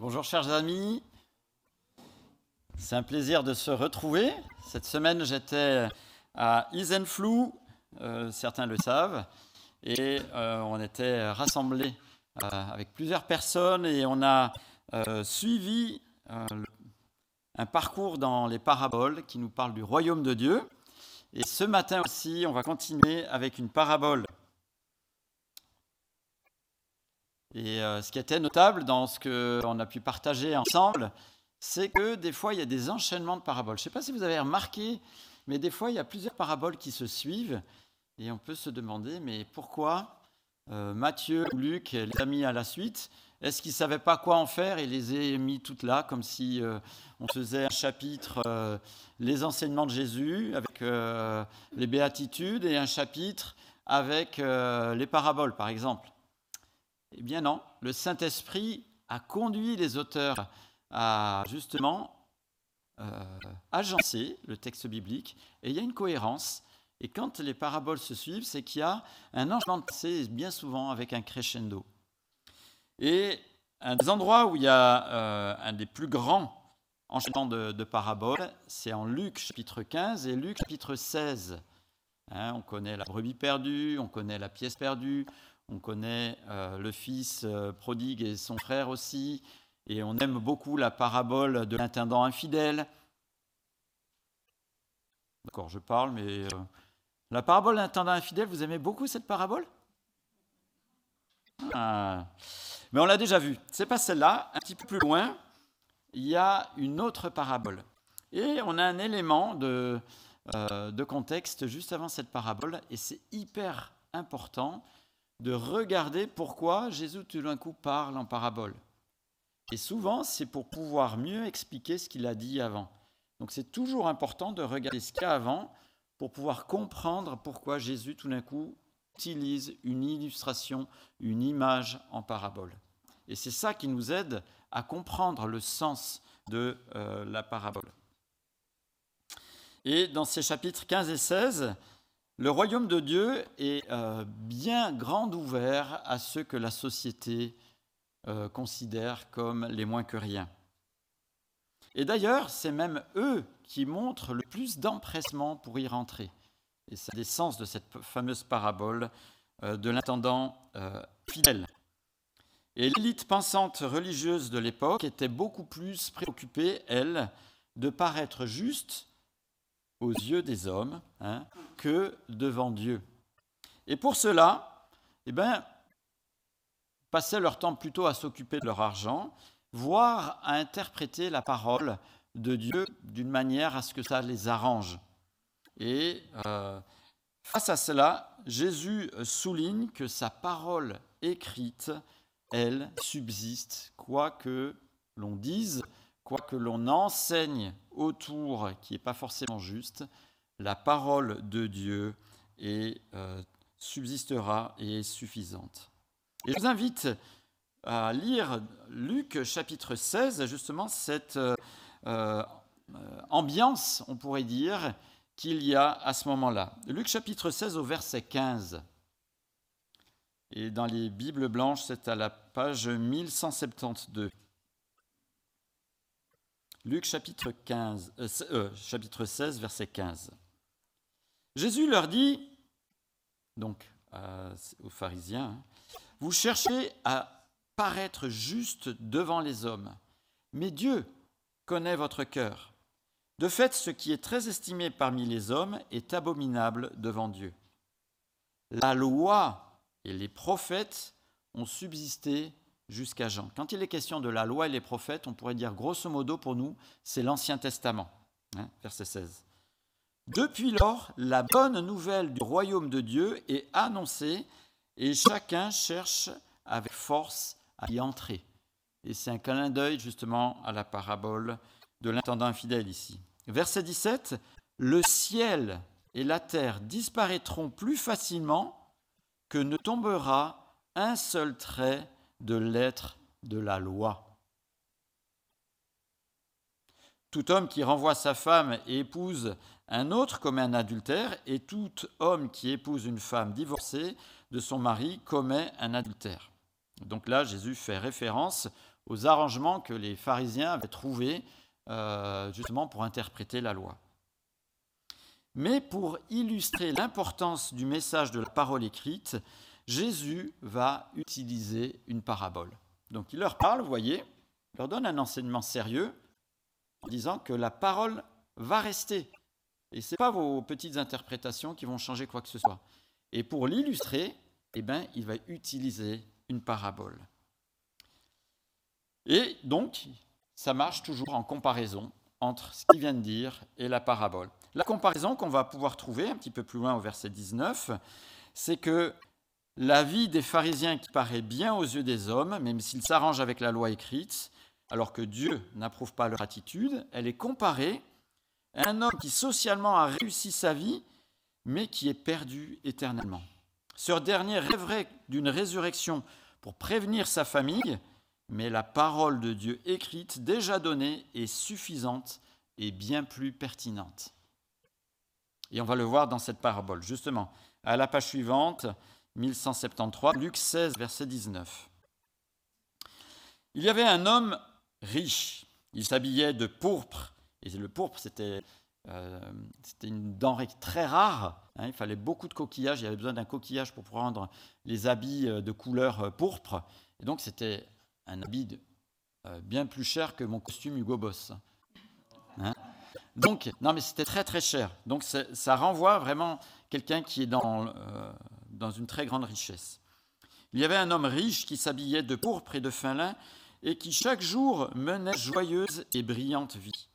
Bonjour chers amis, c'est un plaisir de se retrouver. Cette semaine j'étais à Isenflou, euh, certains le savent, et euh, on était rassemblés euh, avec plusieurs personnes et on a suivi un parcours dans les paraboles qui nous parlent du royaume de Dieu. Et ce matin aussi, on va continuer avec une parabole Et euh, ce qui était notable dans ce qu'on a pu partager ensemble, c'est que des fois, il y a des enchaînements de paraboles. Je ne sais pas si vous avez remarqué, mais des fois, il y a plusieurs paraboles qui se suivent. Et on peut se demander, mais pourquoi euh, Matthieu ou Luc les a mis à la suite Est-ce qu'ils ne savaient pas quoi en faire et les a mis toutes là, comme si euh, on faisait un chapitre, les enseignements de Jésus avec les béatitudes, et un chapitre avec les paraboles, par exemple eh bien non, le Saint-Esprit a conduit les auteurs à justement euh, agencer le texte biblique et il y a une cohérence. Et quand les paraboles se suivent, c'est qu'il y a un enchaînement de pensée, bien souvent avec un crescendo. Et un des endroits où il y a euh, un des plus grands enchaînements de, paraboles, c'est en Luc chapitre 15 et Luc chapitre 16. Hein, on connaît la brebis perdue, on connaît la pièce perdue, on connaît euh, le fils euh, prodigue et son frère aussi, et on aime beaucoup la parabole de l'intendant infidèle. D'accord, je parle, mais euh, la parabole de l'intendant infidèle, vous aimez beaucoup cette parabole? Ah. Mais on l'a déjà vue. C'est pas celle-là. Un petit peu plus loin, il y a une autre parabole. Et on a un élément de, de contexte juste avant cette parabole, et c'est hyper important de regarder pourquoi Jésus tout d'un coup parle en parabole. Et souvent, c'est pour pouvoir mieux expliquer ce qu'il a dit avant. Donc c'est toujours important de regarder ce qu'il y a avant pour pouvoir comprendre pourquoi Jésus tout d'un coup utilise une illustration, une image en parabole. Et c'est ça qui nous aide à comprendre le sens de euh, la parabole. Et dans ces chapitres 15 et 16, le royaume de Dieu est euh, bien grand ouvert à ceux que la société euh, considère comme les moins que rien. Et d'ailleurs, c'est même eux qui montrent le plus d'empressement pour y rentrer. Et c'est l'essence de cette fameuse parabole euh, de l'intendant fidèle. Et l'élite pensante religieuse de l'époque était beaucoup plus préoccupée, elle, de paraître juste aux yeux des hommes hein, que devant Dieu. Et pour cela, eh ben, passaient leur temps plutôt à s'occuper de leur argent, voire à interpréter la parole de Dieu d'une manière à ce que ça les arrange. Et euh, face à cela, Jésus souligne que sa parole écrite, elle, subsiste, quoi que l'on dise, quoi que l'on enseigne autour qui n'est pas forcément juste, la parole de Dieu est, euh, subsistera et est suffisante. Et je vous invite à lire Luc chapitre 16, justement cette euh, euh, ambiance, on pourrait dire, qu'il y a à ce moment-là. Luc chapitre 16 au verset 15. Et dans les Bibles blanches, c'est à la page 1172. Luc chapitre, 15, euh, euh, 16, verset 15. Jésus leur dit, donc aux pharisiens, hein, vous cherchez à paraître juste devant les hommes, mais Dieu connaît votre cœur. De fait, ce qui est très estimé parmi les hommes est abominable devant Dieu. La loi et les prophètes ont subsisté jusqu'à Jean. Quand il est question de la loi et les prophètes, on pourrait dire grosso modo pour nous, c'est l'Ancien Testament, hein, verset 16. Depuis lors, la bonne nouvelle du royaume de Dieu est annoncée et chacun cherche avec force à y entrer. Et c'est un clin d'œil justement à la parabole de l'intendant infidèle ici. Verset 17, le ciel et la terre disparaîtront plus facilement que ne tombera un seul trait de l'être de la loi. Tout homme qui renvoie sa femme et épouse un autre commet un adultère, et tout homme qui épouse une femme divorcée de son mari commet un adultère. Donc là, Jésus fait référence aux arrangements que les pharisiens avaient trouvés euh, justement pour interpréter la loi. Mais pour illustrer l'importance du message de la parole écrite, Jésus va utiliser une parabole. Donc il leur parle, vous voyez, il leur donne un enseignement sérieux en disant que la parole va rester. Et ce n'est pas vos petites interprétations qui vont changer quoi que ce soit. Et pour l'illustrer, eh ben, il va utiliser une parabole. Et donc, ça marche toujours en comparaison entre ce qu'il vient de dire et la parabole. La comparaison qu'on va pouvoir trouver un petit peu plus loin au verset 19, c'est que la vie des pharisiens qui paraît bien aux yeux des hommes, même s'ils s'arrangent avec la loi écrite, alors que Dieu n'approuve pas leur attitude, elle est comparée à un homme qui socialement a réussi sa vie, mais qui est perdu éternellement. Ce dernier rêverait d'une résurrection pour prévenir sa famille, mais la parole de Dieu écrite, déjà donnée, est suffisante et bien plus pertinente. Et on va le voir dans cette parabole. Justement, à la page suivante, 1173, Luc 16, verset 19. Il y avait un homme riche. Il s'habillait de pourpre. Et le pourpre, c'était euh, une denrée très rare. Hein. il fallait beaucoup de coquillages. Il y avait besoin d'un coquillage pour prendre les habits euh, de couleur euh, pourpre. Et donc, c'était un habit bien plus cher que mon costume Hugo Boss. Hein. donc, non, mais c'était très très cher. Donc, ça renvoie vraiment quelqu'un qui est dans, dans une très grande richesse. Il y avait un homme riche qui s'habillait de pourpre et de fin lin et qui chaque jour menait joyeuse et brillante vie.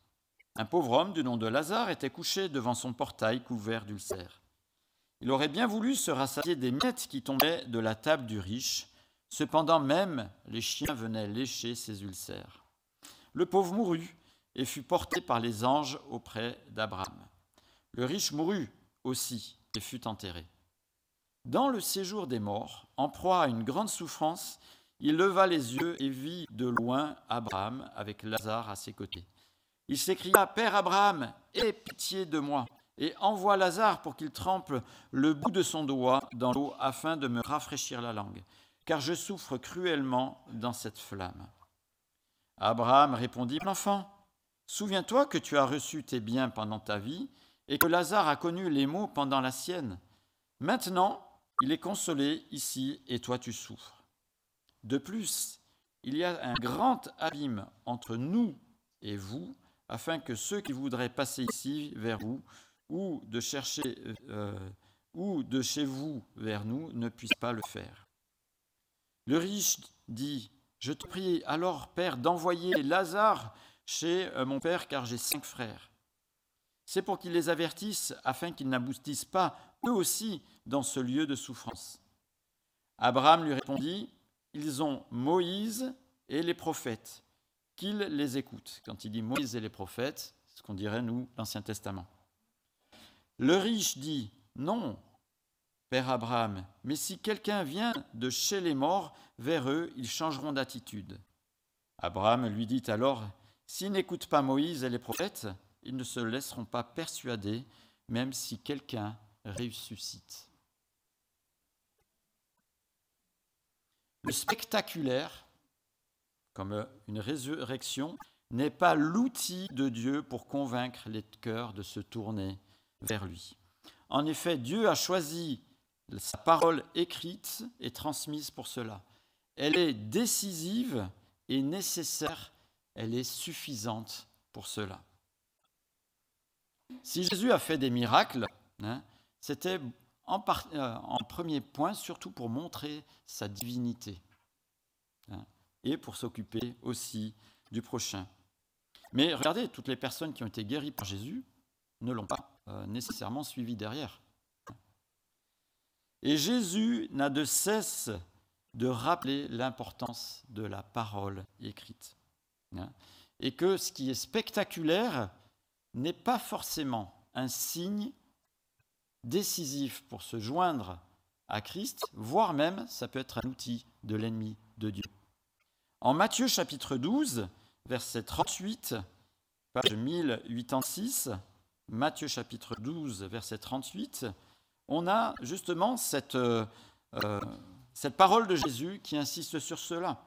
Un pauvre homme du nom de Lazare était couché devant son portail couvert d'ulcères. Il aurait bien voulu se rassasier des miettes qui tombaient de la table du riche, cependant même les chiens venaient lécher ses ulcères. Le pauvre mourut et fut porté par les anges auprès d'Abraham. Le riche mourut aussi et fut enterré. Dans le séjour des morts, en proie à une grande souffrance, il leva les yeux et vit de loin Abraham avec Lazare à ses côtés. Il s'écria Père Abraham, aie pitié de moi, et envoie Lazare pour qu'il trempe le bout de son doigt dans l'eau afin de me rafraîchir la langue, car je souffre cruellement dans cette flamme. Abraham répondit Enfant, souviens-toi que tu as reçu tes biens pendant ta vie, et que Lazare a connu les maux pendant la sienne. Maintenant, il est consolé ici, et toi tu souffres. De plus, il y a un grand abîme entre nous et vous, afin que ceux qui voudraient passer ici vers vous, ou de chercher euh, ou de chez vous vers nous, ne puissent pas le faire. Le riche dit Je te prie alors, Père, d'envoyer Lazare chez euh, mon Père, car j'ai cinq frères. C'est pour qu'ils les avertissent, afin qu'ils n'aboutissent pas eux aussi dans ce lieu de souffrance. Abraham lui répondit ils ont Moïse et les prophètes, qu'ils les écoutent. Quand il dit Moïse et les prophètes, c'est ce qu'on dirait, nous, l'Ancien Testament. Le riche dit, non, Père Abraham, mais si quelqu'un vient de chez les morts, vers eux, ils changeront d'attitude. Abraham lui dit alors, s'ils n'écoutent pas Moïse et les prophètes, ils ne se laisseront pas persuader, même si quelqu'un ressuscite. Spectaculaire, comme une résurrection, n'est pas l'outil de Dieu pour convaincre les cœurs de se tourner vers lui. En effet, Dieu a choisi sa parole écrite et transmise pour cela. Elle est décisive et nécessaire, elle est suffisante pour cela. Si Jésus a fait des miracles, hein, c'était euh, en, premier point, surtout pour montrer sa divinité hein, et pour s'occuper aussi du prochain. Mais regardez, toutes les personnes qui ont été guéries par Jésus ne l'ont pas euh, nécessairement suivi derrière. Et Jésus n'a de cesse de rappeler l'importance de la parole écrite. Hein, et que ce qui est spectaculaire n'est pas forcément un signe décisif pour se joindre à Christ, voire même ça peut être un outil de l'ennemi de Dieu. En Matthieu chapitre 12, verset 38, page 1086, Matthieu chapitre 12, verset 38, on a justement cette, euh, cette parole de Jésus qui insiste sur cela.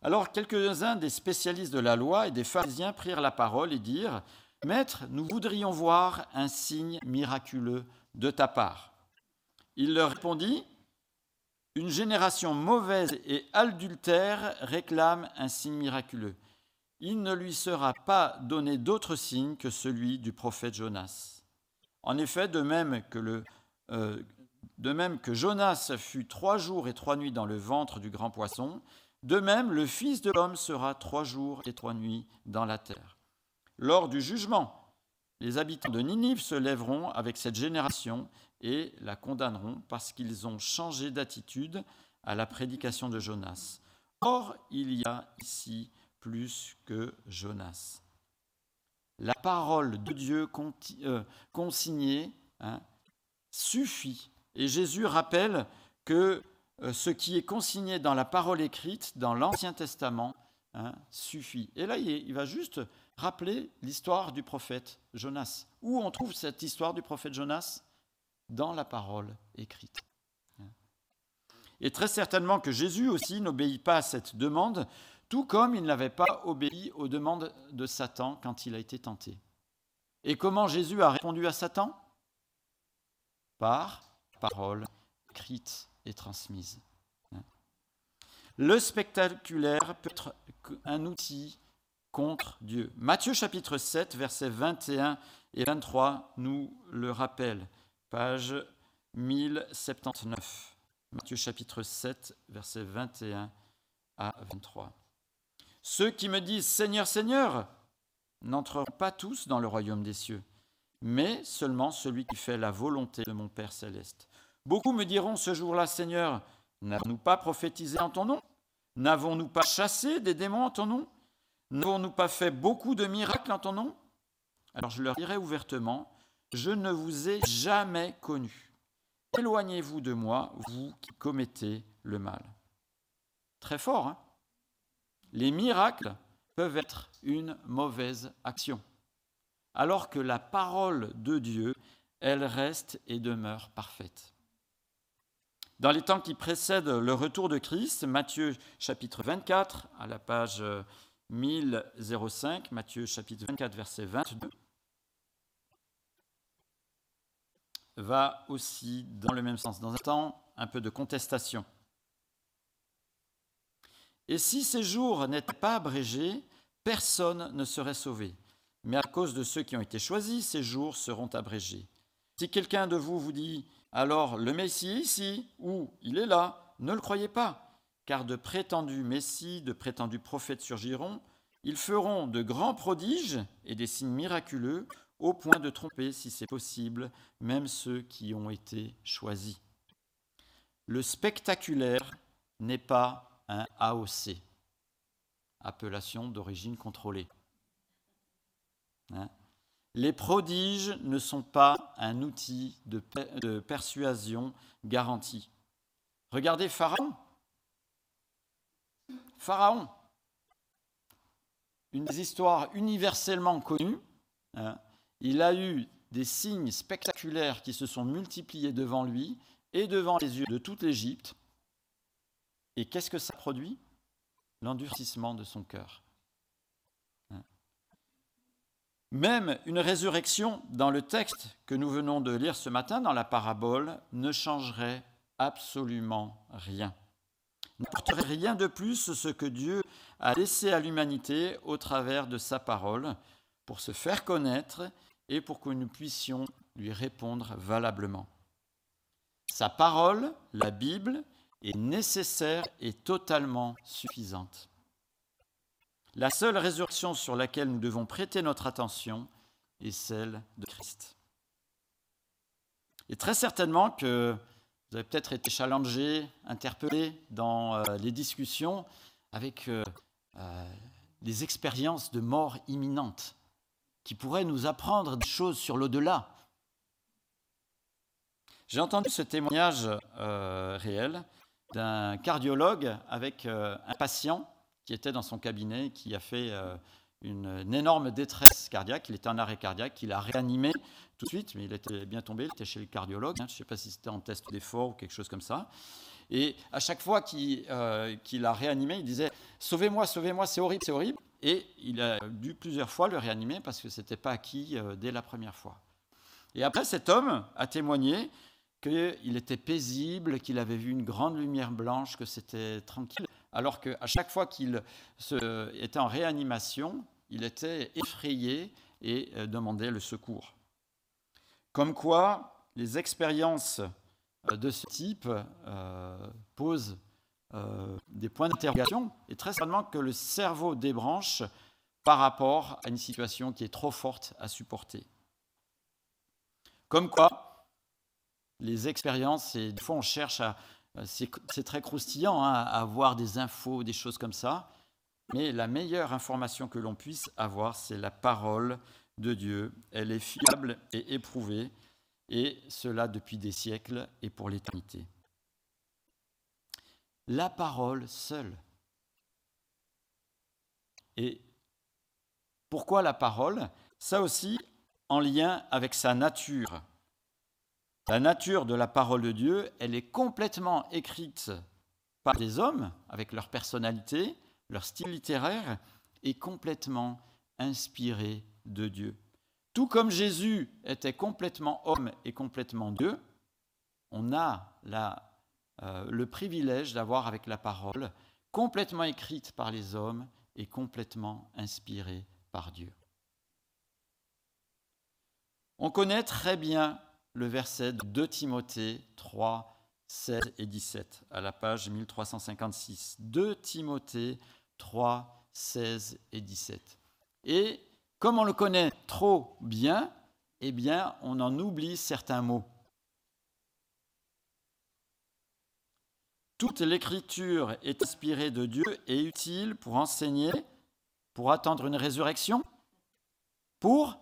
Alors quelques-uns des spécialistes de la loi et des pharisiens prirent la parole et dirent, Maître, nous voudrions voir un signe miraculeux de ta part. Il leur répondit, Une génération mauvaise et adultère réclame un signe miraculeux. Il ne lui sera pas donné d'autre signe que celui du prophète Jonas. En effet, de même que, euh, Jonas fut trois jours et trois nuits dans le ventre du grand poisson, de même, le Fils de l'homme sera trois jours et trois nuits dans la terre. Lors du jugement, les habitants de Ninive se lèveront avec cette génération et la condamneront parce qu'ils ont changé d'attitude à la prédication de Jonas. Or, il y a ici plus que Jonas. La parole de Dieu euh, consignée hein, suffit. Et Jésus rappelle que euh, ce qui est consigné dans la parole écrite, dans l'Ancien Testament, hein, suffit. Et là, il va juste rappeler l'histoire du prophète Jonas. Où on trouve cette histoire du prophète Jonas? Dans la parole écrite. Et très certainement que Jésus aussi n'obéit pas à cette demande, tout comme il n'avait pas obéi aux demandes de Satan quand il a été tenté. Et comment Jésus a répondu à Satan? Par parole écrite et transmise. Le spectaculaire peut être un outil contre Dieu. Matthieu chapitre 7, versets 21 et 23 nous le rappellent. Page 1079. Matthieu chapitre 7, versets 21 à 23. Ceux qui me disent Seigneur, Seigneur, n'entreront pas tous dans le royaume des cieux, mais seulement celui qui fait la volonté de mon Père céleste. Beaucoup me diront ce jour-là, Seigneur, n'avons-nous pas prophétisé en ton nom? N'avons-nous pas chassé des démons en ton nom? N'avons-nous pas fait beaucoup de miracles en ton nom? Alors je leur dirai ouvertement, je ne vous ai jamais connu. Éloignez-vous de moi, vous qui commettez le mal. Très fort, hein? Les miracles peuvent être une mauvaise action, alors que la parole de Dieu, elle reste et demeure parfaite. Dans les temps qui précèdent le retour de Christ, Matthieu chapitre 24, à la page 1005, Matthieu chapitre 24, verset 22, va aussi dans le même sens. Dans un temps, un peu de contestation. Et si ces jours n'étaient pas abrégés, personne ne serait sauvé. Mais à cause de ceux qui ont été choisis, ces jours seront abrégés. Si quelqu'un de vous vous dit alors le Messie est ici, ou il est là, ne le croyez pas, car de prétendus Messies, de prétendus prophètes surgiront, ils feront de grands prodiges et des signes miraculeux, au point de tromper, si c'est possible, même ceux qui ont été choisis. Le spectaculaire n'est pas un AOC, appellation d'origine contrôlée. Hein? Les prodiges ne sont pas un outil de, persuasion garanti. Regardez Pharaon. Pharaon, une des histoires universellement connues, hein, il a eu des signes spectaculaires qui se sont multipliés devant lui et devant les yeux de toute l'Égypte. Et qu'est-ce que ça produit? L'endurcissement de son cœur. Même une résurrection dans le texte que nous venons de lire ce matin dans la parabole ne changerait absolument rien. N'apporterait rien de plus ce que Dieu a laissé à l'humanité au travers de sa parole pour se faire connaître et pour que nous puissions lui répondre valablement. Sa parole, la Bible, est nécessaire et totalement suffisante. La seule résurrection sur laquelle nous devons prêter notre attention est celle de Christ. Et très certainement que vous avez peut-être été challengé, interpellé dans euh, les discussions avec euh, euh, les expériences de mort imminente qui pourraient nous apprendre des choses sur l'au-delà. J'ai entendu ce témoignage réel d'un cardiologue avec un patient qui était dans son cabinet, qui a fait une, énorme détresse cardiaque. Il était en arrêt cardiaque, il a réanimé tout de suite, mais il était bien tombé, il était chez le cardiologue. Hein. je ne sais pas si c'était en test d'effort ou quelque chose comme ça. Et à chaque fois qu'il euh, l'a réanimé, il disait Sauvez-moi, sauvez-moi, c'est horrible, c'est horrible. Et il a dû plusieurs fois le réanimer parce que ce n'était pas acquis euh, dès la première fois. Et après, cet homme a témoigné qu'il était paisible, qu'il avait vu une grande lumière blanche, que c'était tranquille, alors qu'à chaque fois qu'il était en réanimation, il était effrayé et euh, demandait le secours. Comme quoi, les expériences euh, de ce type euh, posent des points d'interrogation et très certainement que le cerveau débranche par rapport à une situation qui est trop forte à supporter. Comme quoi, les expériences, et des fois on cherche à... C'est très croustillant hein, à avoir des infos, des choses comme ça, mais la meilleure information que l'on puisse avoir, c'est la parole de Dieu. Elle est fiable et éprouvée, et cela depuis des siècles et pour l'éternité. La parole seule. Et pourquoi la parole? Ça aussi en lien avec sa nature. La nature de la parole de Dieu, elle est complètement écrite par des hommes, avec leur personnalité, leur style littéraire, est complètement inspirée de Dieu. Tout comme Jésus était complètement homme et complètement Dieu, on a euh, le privilège d'avoir avec la parole complètement écrite par les hommes et complètement inspirée par Dieu. On connaît très bien le verset de 2 Timothée 3, 16 et 17 à la page 1356. 2 Timothée 3, 16 et 17. Et comme on le connaît trop bien, eh bien, on en oublie certains mots. Toute l'écriture est inspirée de Dieu et utile pour enseigner, pour attendre une résurrection, pour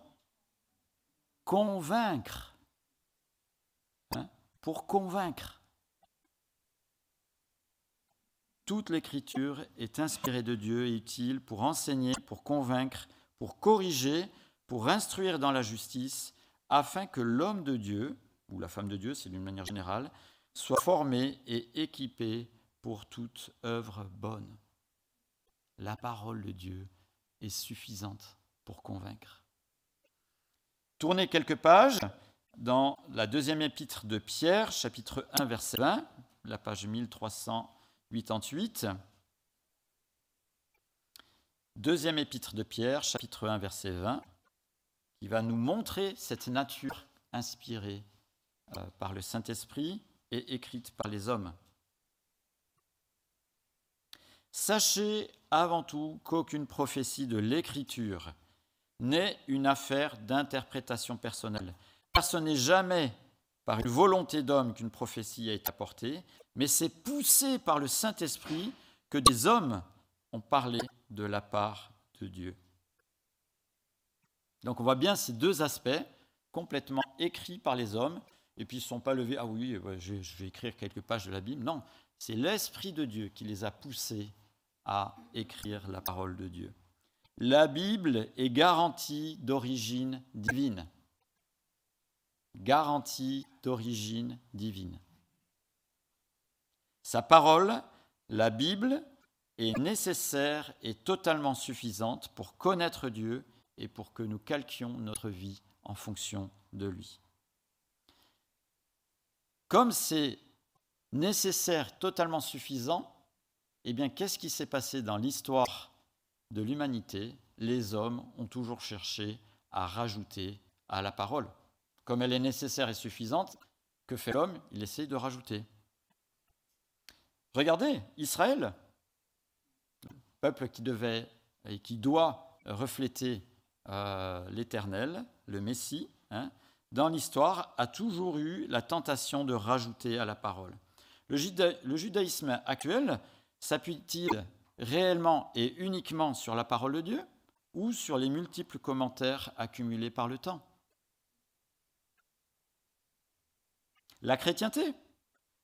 convaincre. Pour convaincre. Toute l'écriture est inspirée de Dieu et utile pour enseigner, pour convaincre, pour corriger, pour instruire dans la justice, afin que l'homme de Dieu, ou la femme de Dieu, c'est d'une manière générale, soit formé et équipé pour toute œuvre bonne. La parole de Dieu est suffisante pour convaincre. Tournez quelques pages dans la deuxième épître de Pierre, chapitre 1, verset 20, la page 1388. Deuxième épître de Pierre, chapitre 1, verset 20, qui va nous montrer cette nature inspirée euh, par le Saint-Esprit et écrite par les hommes. Sachez avant tout qu'aucune prophétie de l'Écriture n'est une affaire d'interprétation personnelle. Ce n'est jamais par une volonté d'homme qu'une prophétie a été apportée, mais c'est poussé par le Saint-Esprit que des hommes ont parlé de la part de Dieu. Donc on voit bien ces deux aspects complètement écrits par les hommes, et puis ils ne sont pas levés, ah oui, je vais écrire quelques pages de la Bible. Non, c'est l'Esprit de Dieu qui les a poussés à écrire la parole de Dieu. La Bible est garantie d'origine divine. Garantie d'origine divine. Sa parole, la Bible, est nécessaire et totalement suffisante pour connaître Dieu et pour que nous calquions notre vie en fonction de lui. Comme c'est nécessaire, totalement suffisant, eh bien, qu'est-ce qui s'est passé dans l'histoire de l'humanité? Les hommes ont toujours cherché à rajouter à la parole. Comme elle est nécessaire et suffisante, que fait l'homme? Il essaye de rajouter. Regardez, Israël, peuple qui devait et qui doit refléter euh, l'Éternel, le Messie, hein, dans l'histoire, a toujours eu la tentation de rajouter à la parole. Le, le judaïsme actuel s'appuie-t-il réellement et uniquement sur la parole de Dieu ou sur les multiples commentaires accumulés par le temps? La chrétienté.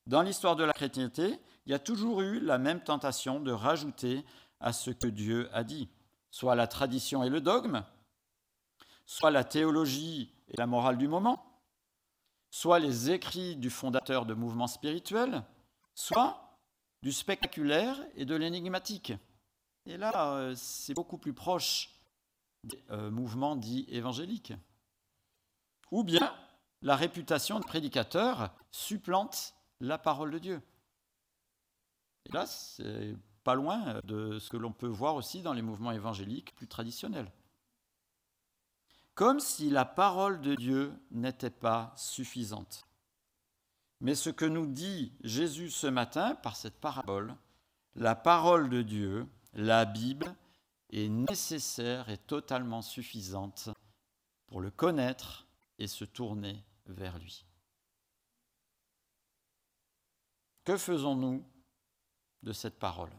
Dans l'histoire de la chrétienté, il y a toujours eu la même tentation de rajouter à ce que Dieu a dit, soit la tradition et le dogme, soit la théologie et la morale du moment, soit les écrits du fondateur de mouvements spirituels, soit du spectaculaire et de l'énigmatique. Et là, euh, c'est beaucoup plus proche des euh, mouvements dits évangéliques. Ou bien la réputation de prédicateur supplante la parole de Dieu. Et là, c'est pas loin de ce que l'on peut voir aussi dans les mouvements évangéliques plus traditionnels. Comme si la parole de Dieu n'était pas suffisante. Mais ce que nous dit Jésus ce matin par cette parabole, la parole de Dieu, la Bible, est nécessaire et totalement suffisante pour le connaître et se tourner vers lui. Que faisons-nous de cette parole?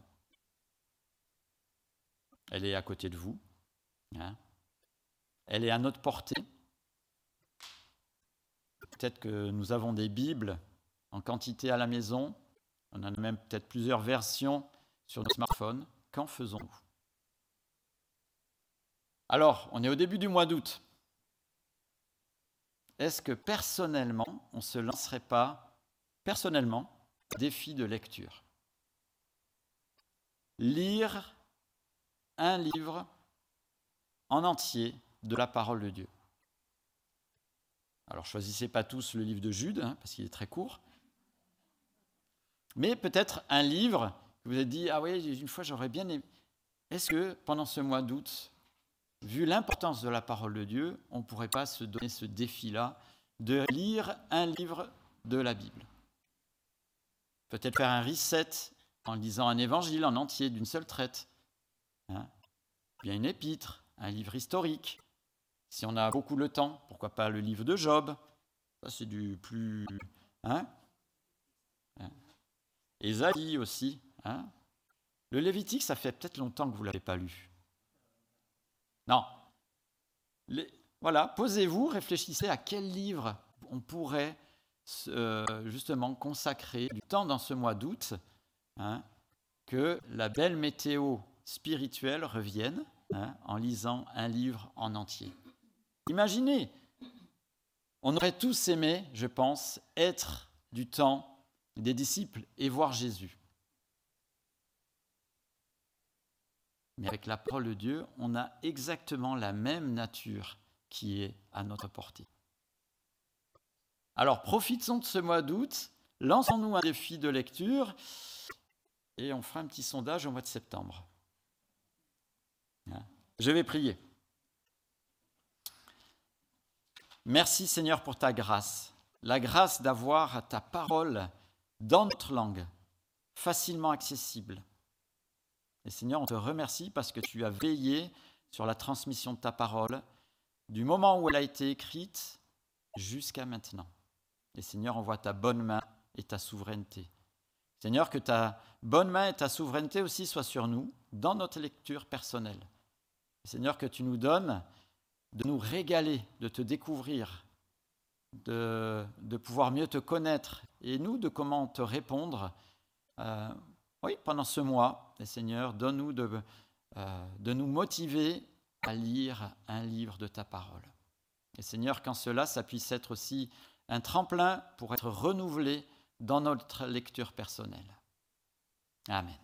Elle est à côté de vous. Hein? Elle est à notre portée? Peut-être que nous avons des Bibles en quantité à la maison. On en a même peut-être plusieurs versions sur nos smartphones. Qu'en faisons-nous? Alors, on est au début du mois d'août. Est-ce que personnellement, on ne se lancerait pas, personnellement, défi de lecture? Lire un livre en entier de la parole de Dieu. Alors choisissez pas tous le livre de Jude, hein, parce qu'il est très court, mais peut-être un livre que vous avez dit, ah oui, une fois j'aurais bien aimé. Est-ce que pendant ce mois d'août, vu l'importance de la parole de Dieu, on ne pourrait pas se donner ce défi-là de lire un livre de la Bible Peut-être faire un reset en lisant un évangile en entier d'une seule traite. Hein bien une épître, un livre historique. Si on a beaucoup le temps, pourquoi pas le livre de Job? Ça, c'est du plus. Hein Ésaïe aussi. Hein le Lévitique, ça fait peut-être longtemps que vous ne l'avez pas lu. Non. voilà, posez-vous, réfléchissez à quel livre on pourrait euh, justement consacrer du temps dans ce mois d'août, hein, que la belle météo spirituelle revienne hein, en lisant un livre en entier. Imaginez, on aurait tous aimé, je pense, être du temps des disciples et voir Jésus. Mais avec la parole de Dieu, on a exactement la même nature qui est à notre portée. Alors profitons de ce mois d'août, lançons-nous un défi de lecture et on fera un petit sondage au mois de septembre. Hein? Je vais prier. Merci Seigneur pour ta grâce, la grâce d'avoir ta parole dans notre langue, facilement accessible. Et Seigneur, on te remercie parce que tu as veillé sur la transmission de ta parole du moment où elle a été écrite jusqu'à maintenant. Et Seigneur, on voit ta bonne main et ta souveraineté. Seigneur, que ta bonne main et ta souveraineté aussi soient sur nous dans notre lecture personnelle. Seigneur, que tu nous donnes de nous régaler, de te découvrir, de, pouvoir mieux te connaître et nous de comment te répondre. Euh, oui, pendant ce mois, Seigneur, donne-nous de, euh, de nous motiver à lire un livre de ta parole. Et Seigneur, quand cela, ça puisse être aussi un tremplin pour être renouvelé dans notre lecture personnelle. Amen.